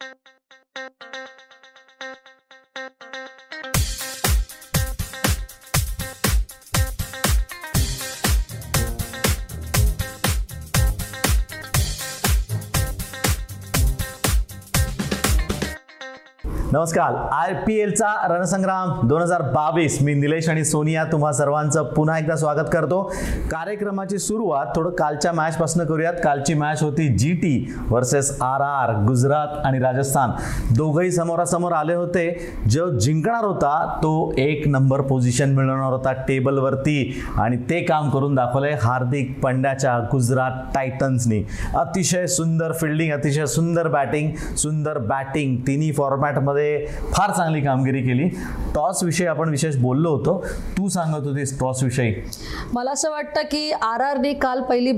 Thank you. नमस्कार. I P एलचा रणसंग्राम दोन हजार बावीस. मी निलेश आणि सोनिया तुम्हा सर्वांचं पुन्हा एकदा स्वागत करतो. कार्यक्रमाची सुरुवात थोडं कालच्या मॅचपासून करूयात. कालची मॅच होती G T versus R R Gujarat आणि राजस्थान. दोघंही समोरासमोर आले होते. जो जिंकणार होता तो एक नंबर पोझिशन मिळवणार होता टेबलवरती. आणि ते काम करून दाखवलंय हार्दिक पंड्याच्या गुजरात टायटन्सनी. अतिशय सुंदर फिल्डिंग अतिशय सुंदर बॅटिंग सुंदर बॅटिंग तिन्ही फॉर्मॅटमध्ये फार चांगली कामगिरी केली. टॉस विषयी आपण विशेष बोललो होतो. तू सांगत होतीस टॉस विषयी. मला असं वाटतं की आर आरने काल पहिली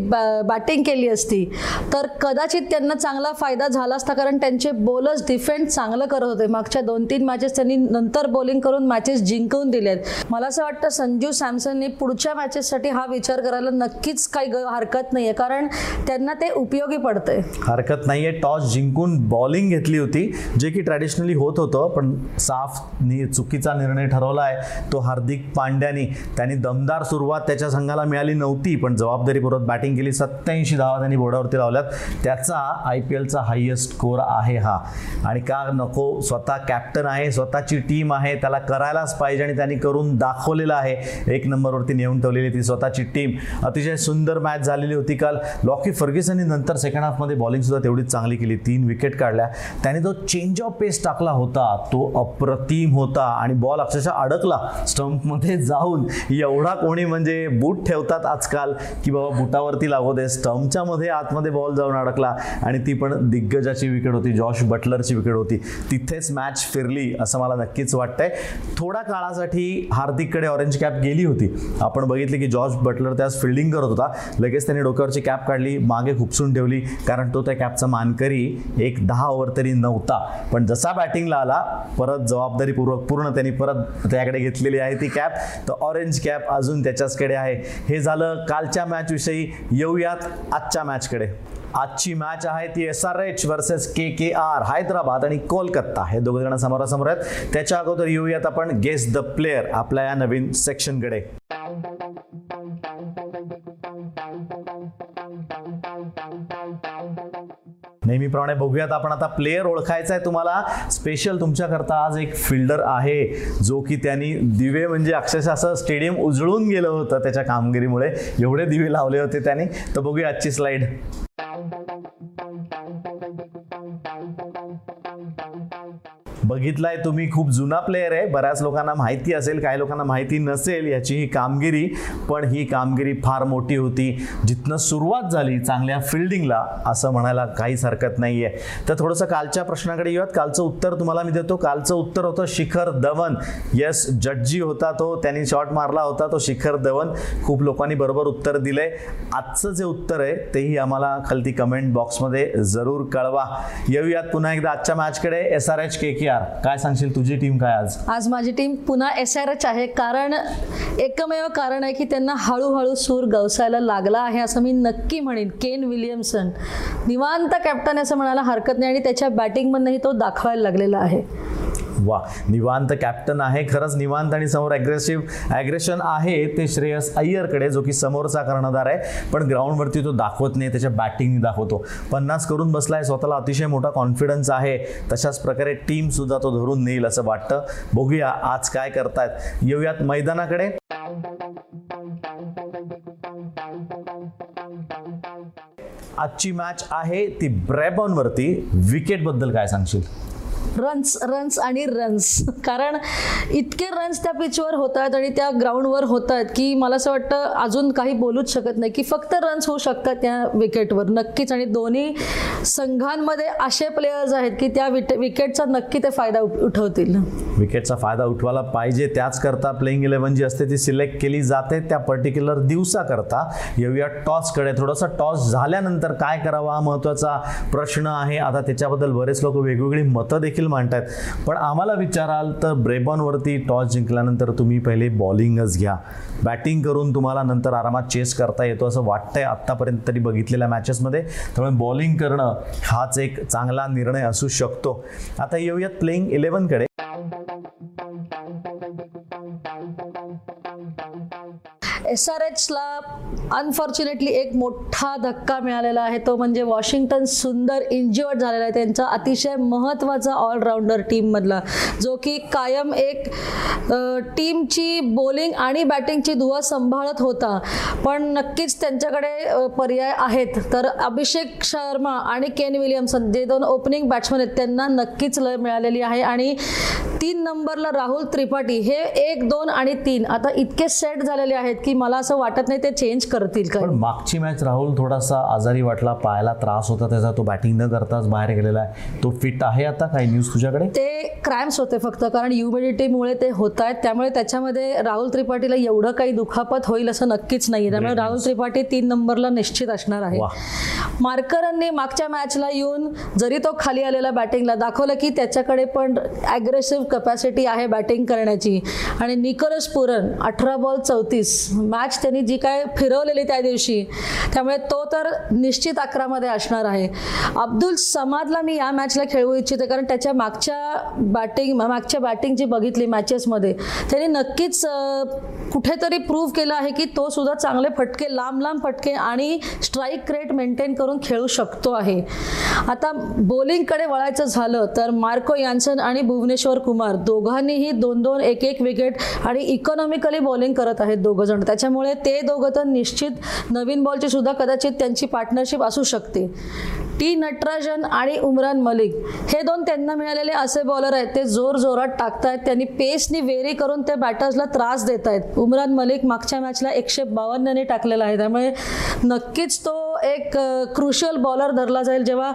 बॅटिंग केली असती. तर कदाचित त्यांना चांगला फायदा झाला असता कारण त्यांचे बॉलर्स डिफेंड चांगलं करत होते. मागच्या दोन तीन मॅचेस त्यांनी नंतर बॉलिंग करून मॅचेस जिंकवून दिलेत. मला असं वाटतं संजू सॅमसनने पुढच्या मॅचेससाठी हा विचार करायला नक्कीच काही हरकत नाही आहे कारण त्यांना ते उपयोगी पडतंय. हरकत नाहीये. टॉस जिंकून बॉलिंग घेतली होती जे की ट्रॅडिशनली होत होत होतं पण साफ नि चुकीचा निर्णय ठरवला आहे तो हार्दिक पांड्यानी. त्यांनी दमदार सुरुवात त्याच्या संघाला मिळाली नव्हती पण जबाबदारीपूर्वक बॅटिंग केली. सत्याऐंशी धावा त्यांनी बोर्डावरती लावल्यात. त्याचा आय पी एलचा हायेस्ट स्कोर आहे हा. आणि का नको स्वतः कॅप्टन आहे स्वतःची टीम आहे त्याला करायलाच पाहिजे आणि त्यांनी करून दाखवलेलं आहे. एक नंबरवरती नेऊन ठेवलेली ती स्वतःची टीम. अतिशय सुंदर मॅच झालेली होती काल. लॉकी फर्ग्युसननी नंतर सेकंड हाफमध्ये बॉलिंगसुद्धा तेवढीच चांगली केली. तीन विकेट काढल्या. त्याने जो चेंज ऑफ पेस टाकला होता तो अप्रतिम होता आणि बॉल अक्षरशः अडकला. स्टंपमध्ये जाऊन एवढा कोणी म्हणजे बूट ठेवतात आजकाल की बाबा बुटावरती लागू दे. स्टंपच्या मध्ये आतमध्ये बॉल जाऊन अडकला आणि ती पण दिग्गजाची विकेट होती जॉश बटलरची विकेट होती. तिथेच मॅच फिरली असं मला नक्कीच वाटतंय. थोड्या काळासाठी हार्दिककडे ऑरेंज कॅप गेली होती. आपण बघितले की जॉर्ज बटलर त्यास फिल्डिंग करत होता. लगेच त्याने डोक्यावरची कॅप काढली मागे खुपसून ठेवली कारण तो त्या कॅपचा मानकरी एक दहा ओव्हर तरी नव्हता. पण जसा बॅटिंग बॅटिंगला आला. परत जबाबदारीपूर्वक पूर्ण त्यांनी परत त्याकडे घेतलेली आहे ती कॅप तर ऑरेंज कॅप अजून त्याच्याचकडे आहे. हे झालं कालच्या मॅच विषयी. येऊयात आजच्या मॅचकडे आजची मॅच आहे ती S R H versus K K R Hyderabad आणि कोलकाता. हे दोघे जण समोरासमोर आहेत. त्याच्या अगोदर येऊयात आपण. गेस द प्लेअर आपल्या या नवीन सेक्शनकडे नेहमीप्रमाणे बघूयात आपण. आता प्लेयर ओळखायचा आहे तुम्हाला. स्पेशल तुमच्याकरता आज एक फिल्डर आहे जो की त्यांनी दिवे म्हणजे अक्षरशः असं स्टेडियम उजळून गेलं होतं त्याच्या कामगिरीमुळे. एवढे दिवे लावले होते त्यांनी. तर बघूया आजची स्लाइड बघितलाय तुम्ही खूप जुना प्लेयर आहे. बऱ्याच लोकांना माहिती असेल काही लोकांना माहिती नसेल याची ही कामगिरी पण ही कामगिरी फार मोठी होती. जिथनं सुरुवात झाली चांगल्या फिल्डिंगला असं म्हणायला काहीच हरकत नाही आहे तर थोडंसं कालच्या प्रश्नाकडे येऊयात. कालचं उत्तर तुम्हाला मी देतो. कालचं उत्तर होतं शिखर धवन. यस जडजी होता तो. त्यांनी शॉट मारला होता तो शिखर धवन. खूप लोकांनी बरोबर उत्तर दिलंय. आजचं जे उत्तर आहे तेही आम्हाला खालती कमेंट बॉक्समध्ये जरूर कळवा. येऊयात पुन्हा एकदा आजच्या मॅचकडे S R H K K R काय सांगशील? तुझी टीम काय आज? आज माझी टीम पुन्हा एस आर एच आहे. कारण एकमेव कारण आहे की त्यांना हळूहळू सूर गवसायला लागला आहे असं मी नक्की म्हणेन. Kane Williamson. निवांत कॅप्टन असं म्हणायला हरकत नाही आणि त्याच्या बॅटिंगमधनंही तो दाखवायला लागलेला आहे. वा निवांत कॅप्टन आहे. खरंच निवांत आणि समोर अग्रेसिव्ह ॲग्रेशन आहे ते श्रेयस अय्यरकडे जो की समोरचा कर्णधार आहे. पण ग्राउंडवरती तो दाखवत नाही त्याच्या बॅटिंगने दाखवतो. पन्नास करून बसलाय स्वतःला अतिशय मोठा कॉन्फिडन्स आहे. तशाच प्रकारे टीम सुद्धा तो धरून नेईल असं वाटतं. बघूया आज काय करतायत. येऊयात मैदानाकडे. आजची मॅच आहे ती ब्रॅबॉनवरती. विकेटबद्दल काय सांगशील? रन्स रन्स आणि रन्स कारण इतके रन्स त्या पिचवर होत आहेत आणि त्या ग्राउंडवर होत आहेत की मला असं वाटतं अजून काही बोलूच शकत नाही की फक्त रन्स होऊ शकतात त्या विकेटवर नक्कीच. आणि दोन्ही संघांमध्ये असे प्लेयर्स आहेत की त्या विकेटचा नक्की ते फायदा उठवतील. विकेटचा फायदा उठवायला पाहिजे. त्याचकरता प्लेईंग इलेव्हन जी असते ती सिलेक्ट केली जाते त्या पर्टिक्युलर दिवसाकरता. येऊया टॉसकडे. थोडासा टॉस झाल्यानंतर काय करावा हा महत्त्वाचा प्रश्न आहे. आता त्याच्याबद्दल बरेच लोक वेगवेगळी मतं देखील मांडतायत. पण आम्हाला विचाराल तर ब्रेबॉनवरती टॉस जिंकल्यानंतर तुम्ही पहिले बॉलिंगच घ्या. बॅटिंग करून तुम्हाला नंतर आरामात चेस करता येतो असं वाटतंय आत्तापर्यंत तरी बघितलेल्या मॅचेसमध्ये. त्यामुळे बॉलिंग करणं हाच एक चांगला निर्णय असू शकतो. आता येऊयात प्लेईंग इलेव्हनकडे एस आर एचला अनफॉर्च्युनेटली एक मोठा धक्का मिळालेला आहे. तो म्हणजे वॉशिंग्टन सुंदर इंज्युअर्ड झालेला आहे. त्यांचा अतिशय महत्त्वाचा ऑलराऊंडर टीममधला जो की कायम एक टीमची बॉलिंग आणि बॅटिंगची दुवा सांभाळत होता. पण नक्कीच त्यांच्याकडे पर्याय आहेत. तर अभिषेक शर्मा आणि केन विलियमसन जे दोन ओपनिंग बॅट्समन आहेत त्यांना नक्कीच लय मिळालेली आहे. आणि तीन नंबरला राहुल त्रिपाठी हे एक दोन आणि तीन आता इतके सेट झालेले आहेत की मला असं वाटत नाही ते चेंज कर करतील पण काय मागची मॅच राहुल थोडासा आजारी वाटला पायाला त्रास होता त्याचा तो बॅटिंग न करताच बाहेर गेलेला आहे. तो फिट आहे आता? काही न्यूज तुझ्याकडे? ते क्रॅम्स होते फक्त कारण ह्युमिडिटीमुळे ते होत आहेत त्यामुळे त्याच्यामध्ये राहुल त्रिपाठीला एवढं काही दुखापत होईल असं नक्कीच नाही त्यामुळे राहुल त्रिपाठी तीन नंबरला निश्चित असणार आहे. मार्करांनी मागच्या मॅचला येऊन जरी तो खाली आलेला बॅटिंगला दाखवलं की त्याच्याकडे पण ॲग्रेसिव्ह कपॅसिटी आहे बॅटिंग करण्याची. आणि निकोलस पुरन अठरा बॉल चौतीस मॅच त्यांनी जी काय फिरवलेली त्या दिवशी. त्यामुळे तो तर निश्चित अकरामध्ये असणार आहे. अब्दुल समादला मी या मॅचला खेळवू इच्छिते कारण त्याच्या मागच्या बॅटिंग मागच्या बॅटिंग जी बघितली मॅचेसमध्ये त्याने नक्कीच कुठेतरी प्रूव्ह केलं आहे की तो सुद्धा चांगले फटके लांब लांब फटके आणि स्ट्राईक रेट मेंटेन करून खेळू शकतो आहे. आता बॉलिंगकडे वळायचं झालं तर मार्को यान्सन आणि भुवनेश्वर कुमार दोघांनीही दोन दोन एक एक विकेट आणि इकॉनॉमिकली बॉलिंग करत आहेत दोघं जण. त्याच्यामुळे ते दोघं तर निश्चित नवीन बॉलची सुद्धा कदाचित त्यांची पार्टनरशिप असू शकते. टी नटराजन आणि उमरान मलिक हे दोन त्यांना मिळालेले असे बॉलर आहेत. ते जोर जोरात टाकतायत. त्यांनी पेसनी वेरी करून ते बॅटर्सला त्रास देत आहेत उमरान मलिक मागच्या मॅचला एकशे बावन्नने टाकलेला आहे. त्यामुळे नक्कीच तो एक क्रुशियल बॉलर धरला जाईल जेव्हा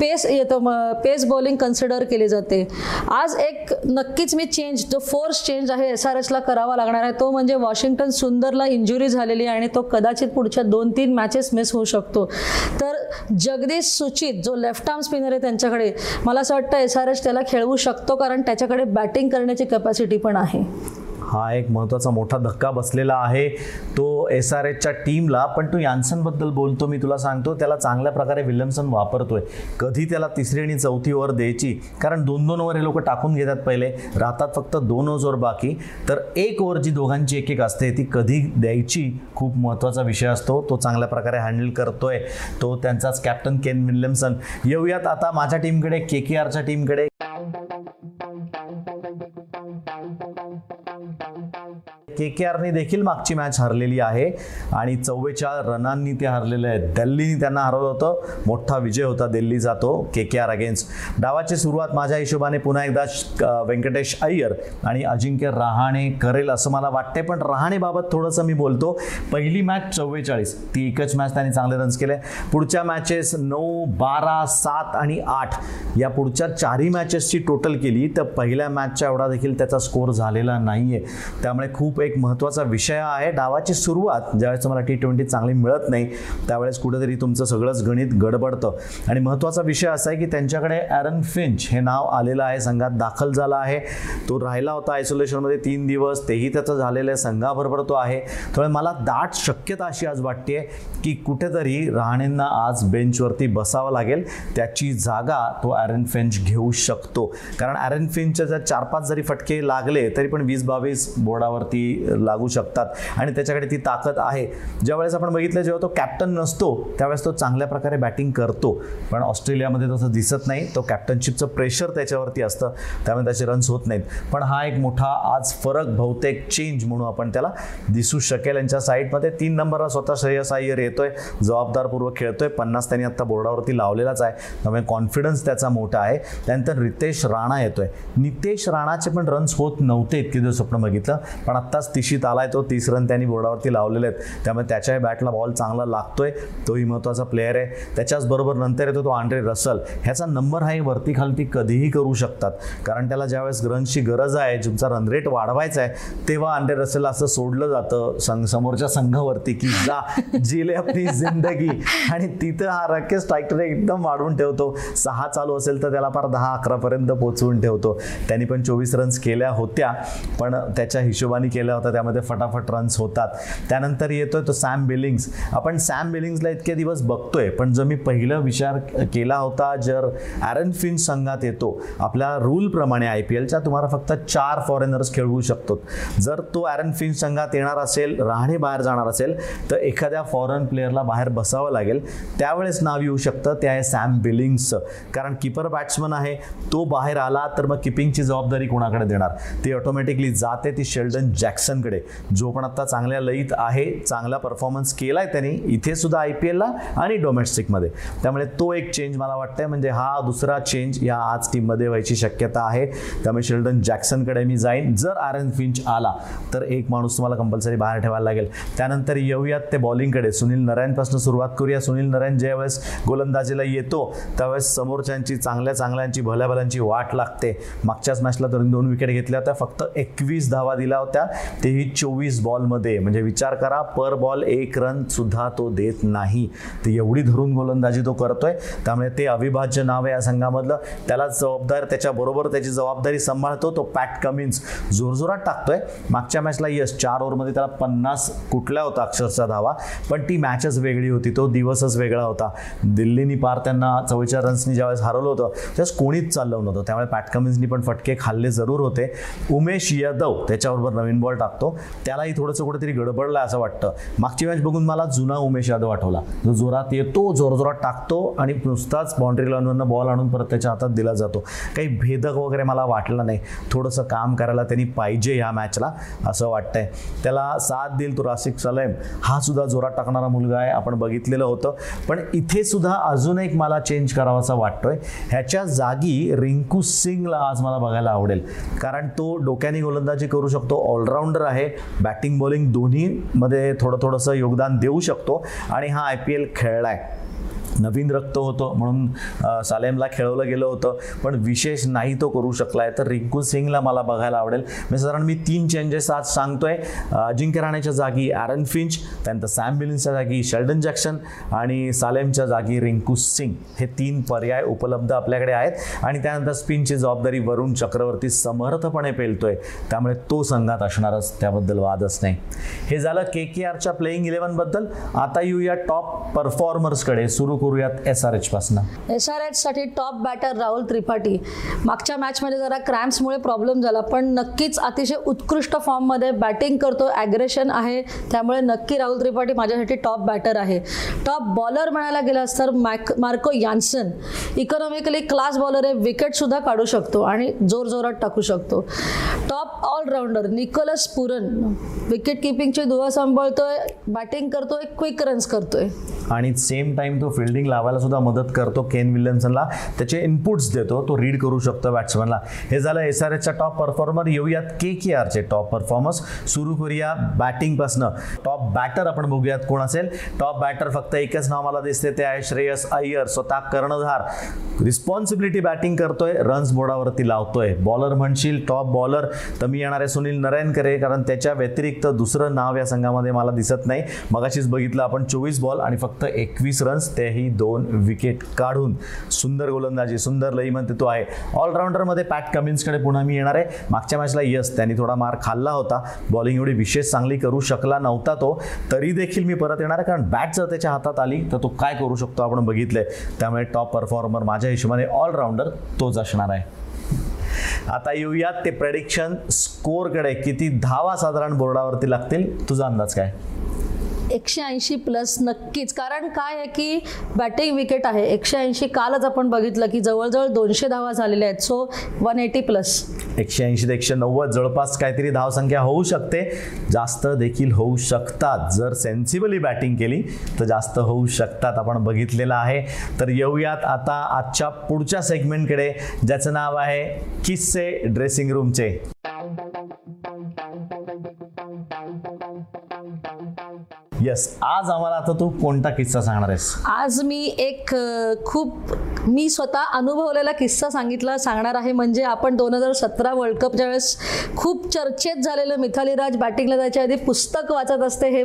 पेस येतो पेस बॉलिंग कन्सिडर केली जाते. आज एक नक्कीच मी चेंज जो फोर्स चेंज आहे एस आर एसला करावा लागणार आहे तो म्हणजे वॉशिंग्टन सुंदरला इंजुरी झालेली आहे आणि तो कदाचित पुढच्या दोन तीन मॅचेस मिस होऊ शकतो. तर जगदीश सुचित जो लेफ्ट आर्म स्पिनर आहे त्यांच्याकडे मला असं वाटतं एस आर एस त्याला खेळवू शकतो कारण त्याच्याकडे बॅटिंग करण्याची कॅपॅसिटी पण आहे. हा एक महत्त्वाचा मोठा धक्का बसलेला आहे तो एस आर एचच्या टीमला. पण तू यान्सनबद्दल बोलतो मी तुला सांगतो त्याला चांगल्या प्रकारे विल्यमसन वापरतोय. कधी त्याला तिसरी आणि चौथी ओव्हर द्यायची? कारण दोन दोन ओव्हर हे लोक टाकून घेतात पहिले. राहतात फक्त दोन ओव्हर बाकी. तर एक ओव्हर जी दोघांची एक एक असते ती कधी द्यायची? खूप महत्त्वाचा विषय असतो. तो चांगल्या प्रकारे हँडल करतोय. तो त्यांचाच कॅप्टन केन विल्यमसन. येऊयात आता माझ्या टीमकडे के के आरच्या टीमकडे. के के आरने देखील मागची मॅच हरलेली आहे. आणि चव्वेचाळ रनांनी ते हरलेले आहेत दिल्लीने त्यांना हरवलं होतं. मोठा विजय होता दिल्ली जातो के के आर अगेन्स्ट डावाची सुरुवात माझ्या हिशोबाने पुन्हा एकदा श- व्यंकटेश अय्यर आणि अजिंक्य रहाणे करेल असं मला वाटते पण रहाणेबाबत थोडंसं मी बोलतो. पहिली मॅच चव्वेचाळीस ती एकच मॅच त्यांनी चांगले रन्स केले. पुढच्या मॅचेस नऊ बारा सात आणि आठ. या पुढच्या चारही मॅचेसची टोटल केली. तर पहिल्या मॅचच्या एवढा देखील त्याचा स्कोर झालेला नाही आहे त्यामुळे खूप एक एक महत्त्वाचा विषय आहे. डावाची सुरुवात ज्यावेळेस तुम्हाला टी ट्वेंटी चांगली मिळत नाही त्यावेळेस कुठेतरी तुमचं सगळंच गणित गडबडतं. आणि महत्त्वाचा विषय असा आहे की त्यांच्याकडे ॲरन फिंच हे नाव आलेलं आहे. संघात दाखल झाला आहे. तो राहिला होता आयसोलेशनमध्ये तीन दिवस. तेही त्याचं झालेलं आहे. संघाबरोबर तो आहे. त्यामुळे मला दाट शक्यता अशी आज वाटते की कुठेतरी राहणेंना आज बेंचवरती बसावं लागेल. त्याची जागा तो ॲरन फिंच घेऊ शकतो. कारण ॲरन फिंचच्या जर चार पाच जरी फटके लागले तरी पण वीस बावीस बोर्डावरती लागू शकतात. आणि त्याच्याकडे ती ताकद आहे. ज्यावेळेस आपण बघितलं जेव्हा तो कॅप्टन नसतो त्यावेळेस तो चांगल्या प्रकारे बॅटिंग करतो. पण ऑस्ट्रेलियामध्ये तसं दिसत नाही. तो कॅप्टनशिपचं प्रेशर त्याच्यावरती असतं. त्यामुळे त्याचे रन्स होत नाहीत. पण हा एक मोठा आज फरक बहुतेक चेंज म्हणून आपण त्याला दिसू शकेल. यांच्या साईडमध्ये तीन नंबरला स्वतः श्रेयस अय्यर येतोय. जबाबदारपूर्वक खेळतोय. पन्नास त्यांनी आता बोर्डावरती लावलेलाच आहे. त्यामुळे कॉन्फिडन्स त्याचा मोठा आहे. त्यानंतर रितेश राणा येतोय. नितेश राणाचे पण रन्स होत नव्हते इतके दिवस आपण बघितलं. पण आत्ताच आत्ताच तिशीत आलाय तो. तीस रन त्यांनी बोर्डावरती लावलेले आहेत त्यामुळे त्याच्याही बॅटला बॉल चांगला लागतोय. तोही महत्त्वाचा प्लेअर आहे. त्याच्याच बरोबर नंतर येतो तो आंड्रे रसल ह्याचा नंबर हा वरती खालती कधीही करू शकतात. कारण त्याला ज्यावेळेस रनची गरज आहे तुमचा रन रेट वाढवायचा आहे तेव्हा आंड्रे रसलला असं सोडलं जातं संघ समोरच्या संघावरती की जा जिले आपली जिंदगी. आणि तिथं हा रकेश स्ट्राईक एकदम वाढवून ठेवतो. सहा चालू असेल तर त्याला फार दहा अकरापर्यंत पोचवून ठेवतो. त्यांनी पण चोवीस रन्स केल्या होत्या. पण त्याच्या हिशोबाने केल्या होता त्यामध्ये फटाफट रन्स होतात. त्यानंतर येतोय तो सॅम बिलिंग्स आपण सॅम बिलिंग्सला इतके दिवस बघतोय पण जर मी पहिला विचार केला होता जर ॲरन फिन संघात येतो आपल्या रूलप्रमाणे आय पी एलच्या तुम्हाला फक्त चार फॉरेनर्स खेळवू शकतो. जर तो ॲरन फिन संघात येणार असेल राहणे बाहेर जाणार असेल तर एखाद्या फॉरेन प्लेअरला बाहेर बसावं लागेल. त्यावेळेस नाव येऊ शकतं ते आहे सॅम बिलिंग्सचं कारण किपर बॅट्समन आहे तो बाहेर आला तर मग किपिंगची जबाबदारी कोणाकडे देणार? ती ऑटोमॅटिकली जाते ती शेल्डन जॅक जॅक्सनकडे जो पण आता चांगल्या लयीत आहे चांगला परफॉर्मन्स केलाय त्यांनी इथे सुद्धा आय पी एलला आणि डोमेस्टिकमध्ये त्यामुळे तो एक चेंज मला वाटतंय म्हणजे हा दुसरा चेंज या आज टीममध्ये व्हायची शक्यता आहे. त्यामुळे शेल्डन जॅक्सनकडे मी जाईन. जर आर एन फिंच आला तर एक माणूस तुम्हाला कंपल्सरी बाहेर ठेवायला लागेल. त्यानंतर येऊयात ते बॉलिंगकडे सुनील नारायणपासून सुरुवात करूया. सुनील नारायण ज्यावेळेस गोलंदाजीला येतो त्यावेळेस समोरच्यांची चांगल्या चांगल्यांची भल्या भल्यांची वाट लागते. मागच्याच मॅचला तर दोन विकेट घेतल्या होत्या. फक्त एकवीस धावा दिल्या होत्या. तेही चोवीस बॉलमध्ये. म्हणजे विचार करा पर बॉल एक रन सुद्धा तो देत नाही. ते एवढी धरून गोलंदाजी तो करतोय. त्यामुळे ते अविभाज्य नाव आहे या संघामधलं. त्याला जबाबदार त्याच्याबरोबर त्याची जबाबदारी सांभाळतो तो पॅट कमिन्स जोरजोरात टाकतोय. मागच्या मॅचला यस चार ओव्हरमध्ये त्याला पन्नास कुठला होता अक्षरशः धावा. पण ती मॅचच वेगळी होती तो दिवसच वेगळा होता. दिल्लीनी पार त्यांना चव्वेचाळीस रन्सनी ज्यावेळेस हरवलं होतं त्यावेळेस कोणीच चाललं नव्हतं. त्यामुळे पॅट कमिन्सनी पण फटके खाल्ले जरूर होते. उमेश यादव त्याच्याबरोबर नवीन बॉल टाकतो. त्यालाही थोडंसं कुठेतरी गडबडलं असं वाटतं. मागची मॅच बघून मला जुना उमेश यादव आठवला. जो जोरात येतो जोरजोरात टाकतो आणि नुसताच बाउंड्री लावून बॉल आणून परत त्याच्या हातात दिला जातो. काही भेदक वगैरे मला वाटलं नाही. थोडंसं काम करायला त्यांनी पाहिजे ह्या मॅचला असं वाटतंय. त्याला साथ देईल तो रासिक सलेम. हा सुद्धा जोरात टाकणारा मुलगा आहे आपण बघितलेलं होतं. पण इथे सुद्धा अजून एक मला चेंज करावासा वाटतोय. ह्याच्या जागी रिंकू सिंगला आज मला बघायला आवडेल. कारण तो डोक्याने गोलंदाजी करू शकतो ऑलराऊंडर आहे. बॅटिंग बॉलिंग दोन्हीमध्ये थोडं थोडंसं योगदान देऊ शकतो. आणि हा आय पी एल खेळला आहे नवीन रक्त होतं म्हणून सालेमला खेळवलं गेलं होतं. पण विशेष नाही तो करू शकलाय. तर रिंकू सिंगला मला बघायला आवडेल. मी साधारण मी तीन चेंजेस आज सांगतोय. अजिंक्य राणेच्या जागी ॲरन फिंच त्यानंतर सॅम बिलिन्सच्या जागी शेल्डन जॅक्सन आणि सालेमच्या जागी रिंकू सिंग. हे तीन पर्याय उपलब्ध आपल्याकडे आहेत. आणि त्यानंतर स्पिनची जबाबदारी वरुण चक्रवर्ती समर्थपणे पेलतोय. त्यामुळे तो संघात असणारच त्याबद्दल वादच नाही. हे झालं के के आरच्या प्लेईंग इलेव्हनबद्दल आता येऊया टॉप परफॉर्मर्सकडे सुरू करू करूयात एस आर एच पासून. एस आरसाठी टॉप बॅटर राहुल त्रिपाठी. मागच्या मॅचमध्ये जरा क्रॅम्प्समुळे प्रॉब्लेम झाला पण नक्कीच अतिशय उत्कृष्ट फॉर्ममध्ये बॅटिंग करतो ॲग्रेशन आहे. त्यामुळे नक्की राहुल त्रिपाठी माझ्यासाठी टॉप बॅटर आहे. टॉप बॉलर म्हणायला गेलास तर Mac Marco Jansen economically class bowler आहे विकेटसुद्धा काढू शकतो आणि जोरजोरात टाकू शकतो. Top allrounder Nicholas Pooran. Wicket किपिंगची दुवा सांभाळतोय बॅटिंग करतोय क्विक रन्स करतोय. आणि सेम टाईम तो फिल्डिंग लावायला सुद्धा मदत करतो केन विल्यमसनला त्याचे इनपुट्स देतो तो रीड करू शकतो बॅट्समनला हे झालं एस आर एचचा टॉप परफॉर्मर येऊयात के के आरचे टॉप परफॉर्मर्स सुरू करूया बॅटिंगपासनं टॉप बॅटर आपण बघूयात कोण असेल. टॉप बॅटर फक्त एकच नाव मला दिसते ते आहे श्रेयस अय्यर. स्वतः कर्णधार. रिस्पॉन्सिबिलिटी बॅटिंग करतोय रन्स बोर्डावरती लावतोय. बॉलर म्हणशील टॉप बॉलर तर मी येणार आहे सुनील नरेनकरे कारण त्याच्या व्यतिरिक्त दुसरं नाव या संघामध्ये मला दिसत नाही. मगाशीच बघितलं आपण चोवीस बॉल आणि फक्त एकवीस रन्स तेही दोन विकेट काढून. सुंदर गोलंदाजी सुंदर लई म्हणते तो आहे. ऑलराऊंडरमध्ये पॅट कमिन्सकडे पुन्हा मी येणार आहे. मागच्या मॅचला यस त्यांनी थोडा मार खाल्ला होता. बॉलिंग एवढी विशेष चांगली करू शकला नव्हता तो. तरी देखील मी परत येणार आहे कारण बॅट जर त्याच्या हातात आली तर तो काय करू शकतो आपण बघितलंय. त्यामुळे टॉप परफॉर्मर माझ्या हिशोबाने ऑलराऊंडर तोच असणार आहे. आता येऊयात ते प्रेडिक्शन स्कोअरकडे किती धावा साधारण बोर्डावरती लागतील? तुझा अंदाज काय? एकशे ऐंशी प्लस नक्कीच. कारण काय आहे की बॅटिंग विकेट आहे. एकशे ऐंशी कालच आपण बघितलं की जवळजवळ दोनशे धावा झालेल्या आहेत. सो वन एटी प्लस एकशे ऐंशी ते एकशे नव्वद जवळपास काहीतरी धावसंख्या होऊ शकते. जास्त देखील होऊ शकतात. जर सेन्सिबली बॅटिंग केली तर जास्त होऊ शकतात. आपण बघितलेलं आहे. तर येऊयात आता आजच्या पुढच्या सेगमेंटकडे ज्याचं नाव आहे किस्से ड्रेसिंग रूमचे येस आज आम्हाला आता तू कोणता किस्सा सांगणार आहेस? आज मी एक खूप मी स्वतः अनुभवलेला किस्सा सांगितला सांगणार आहे म्हणजे आपण दोन हजार सतरा वर्ल्ड कपच्या वेळेस खूप चर्चेत झालेलं मिथाली राज बॅटिंगला जायच्या आधी पुस्तक वाचत असते हे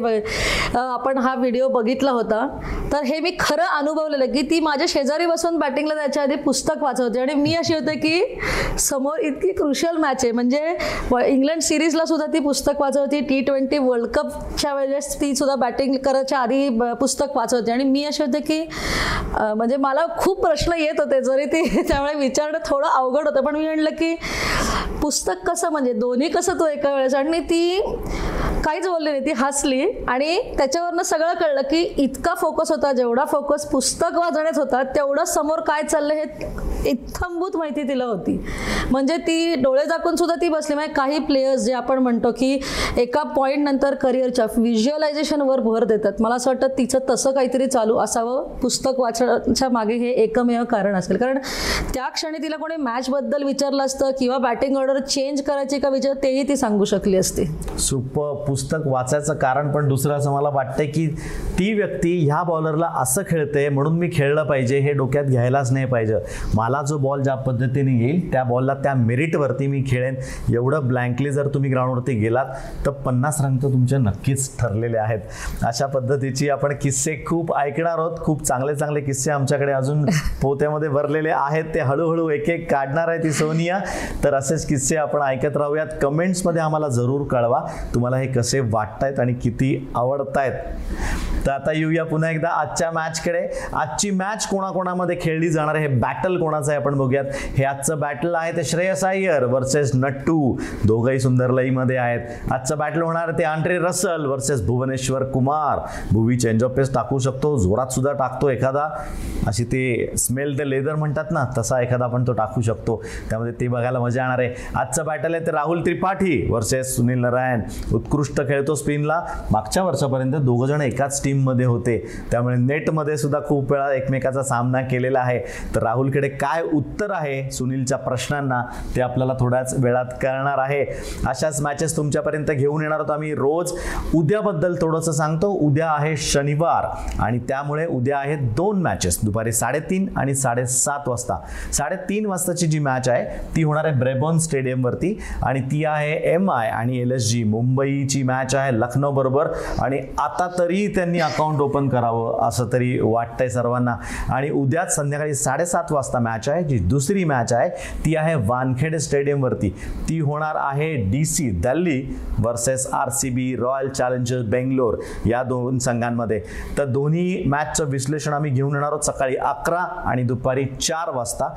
आपण हा व्हिडिओ बघितला होता. तर हे मी खरं अनुभवलेलं की ती माझ्या शेजारी बसून बॅटिंगला जायच्या आधी पुस्तक वाचत होती. आणि मी अशी होते की समोर इतकी क्रुशल मॅच आहे. म्हणजे इंग्लंड सिरीजला सुद्धा ती पुस्तक वाचत होती. टी ट्वेंटी वर्ल्ड कपच्या वेळेस ती सुद्धा बॅटिंग करायच्या आधी पुस्तक वाचत होती. आणि मी असे होते की म्हणजे मला खूप प्रश्न येत होते. जरी ती त्यामुळे विचारणं थोडं अवघड होतं पण मी म्हणलं की पुस्तक कसं म्हणजे दोन्ही कसं तो एका वेळेस? आणि ती काहीच बोलली नाही. ती हसली आणि त्याच्यावरनं सगळं कळलं की इतका फोकस होता जेवढा फोकस पुस्तक वाचण्यात होता तेवढं समोर काय चाललं हे इत्थंभूत माहिती तिला होती. म्हणजे ती डोळे झाकून सुद्धा ती बसली. म्हणजे काही प्लेयर्स जे आपण म्हणतो की एका पॉईंट नंतर करिअरच्या व्हिज्युअलायझेशनवर भर देतात. मला असं वाटतं तिचं तसं काहीतरी चालू असावं. पुस्तक वाचण्याच्या मागे हे एकमेव कारण असेल. कारण त्या क्षणी तिला कोणी मॅचबद्दल विचारलं असतं किंवा बॅटिंग ऑर्डर चेंज करायची का विचार तेही ती सांगू शकली असती. सुपर. पुस्तक वाचायचं कारण पण दुसरं असं मला वाटतंय की ती व्यक्ती ह्या बॉलरला असं खेळते म्हणून मी खेळलं पाहिजे हे डोक्यात घ्यायलाच नाही पाहिजे. मला जो बॉल ज्या पद्धतीने येईल त्या बॉलला त्या मेरिटवरती मी खेळेन. एवढं ब्लँकली जर तुम्ही ग्राउंडवरती गेलात तर पन्नास रंग तर तुमचे नक्कीच ठरलेले आहेत. अशा पद्धतीची आपण किस्से खूप ऐकणार आहोत. खूप चांगले चांगले किस्से आमच्याकडे अजून पोत्यामध्ये भरलेले आहेत. ते हळूहळू एक एक काढणार आहे ती सोनिया. तर असेच किस्से आपण ऐकत राहूयात. कमेंट्समध्ये आम्हाला जरूर कळवा. तुम्हाला हे कसे वाटतायत आणि किती आवडतायत. तर आता येऊया पुन्हा एकदा आजच्या मॅचकडे आजची मॅच कोणाकोणामध्ये खेळली जाणार आहे? हे बॅटल कोणाचं आहे. आपण बघूयात हे आजचं बॅटल आहे ते श्रेयस अय्यर वर्सेस नट्टू. दोघंही सुंदर लईमध्ये आहेत. आजचं बॅटल होणार ते Andre Russell versus Bhuvneshwar Kumar. Bhuvi change of pace टाकू शकतो जोरात सुद्धा टाकतो एखादा. अशी ते स्मेल द लेदर म्हणतात ना तसा एखादा आपण तो टाकू शकतो. त्यामध्ये ते बघायला मजा येणार आहे. आजचं बॅटल आहे ते राहुल त्रिपाठी वर्सेस सुनील नारायण. उत्कृष्ट खेळतो स्पिनला. मागच्या वर्षापर्यंत दोघं जण एकाच टीममध्ये होते. त्यामुळे नेटमध्ये सुद्धा खूप वेळा एकमेकाचा सामना केलेला आहे. तर राहुलकडे काय काय उत्तर आहे सुनीलच्या प्रश्नांना ते आपल्याला थोड्याच वेळात कळणार आहे. अशाच मॅचेस तुमच्यापर्यंत घेऊन येणार आहोत आम्ही रोज. उद्याबद्दल थोडंसं सांगतो. उद्या आहे शनिवार आणि त्यामुळे उद्या आहे दोन मॅचेस दुपारी साडेतीन आणि साडेसात वाजता. साडेतीन वाजताची जी मॅच आहे ती होणार आहे ब्रेबॉन स्टेडियमवरती आणि ती आहे एम आय आणि एल एस जी मुंबईची मॅच आहे लखनौ बरोबर आणि आता तरी त्यांनी अकाउंट ओपन करावं असं तरी वाटतंय सर्वांना. आणि उद्याच संध्याकाळी साडेसात वाजता मॅच मॅच आहे जी दुसरी मॅच आहे ती आहे वानखेडे स्टेडियमवरती. ती होणार आहे D C Delhi versus R C B royal challengers Bangalore या दोन संघांमध्ये. तर दोन्ही मॅचचं विश्लेषण आम्ही घेऊन येणार आहोत सकाळी अकरा आणि दुपारी चार वाजता.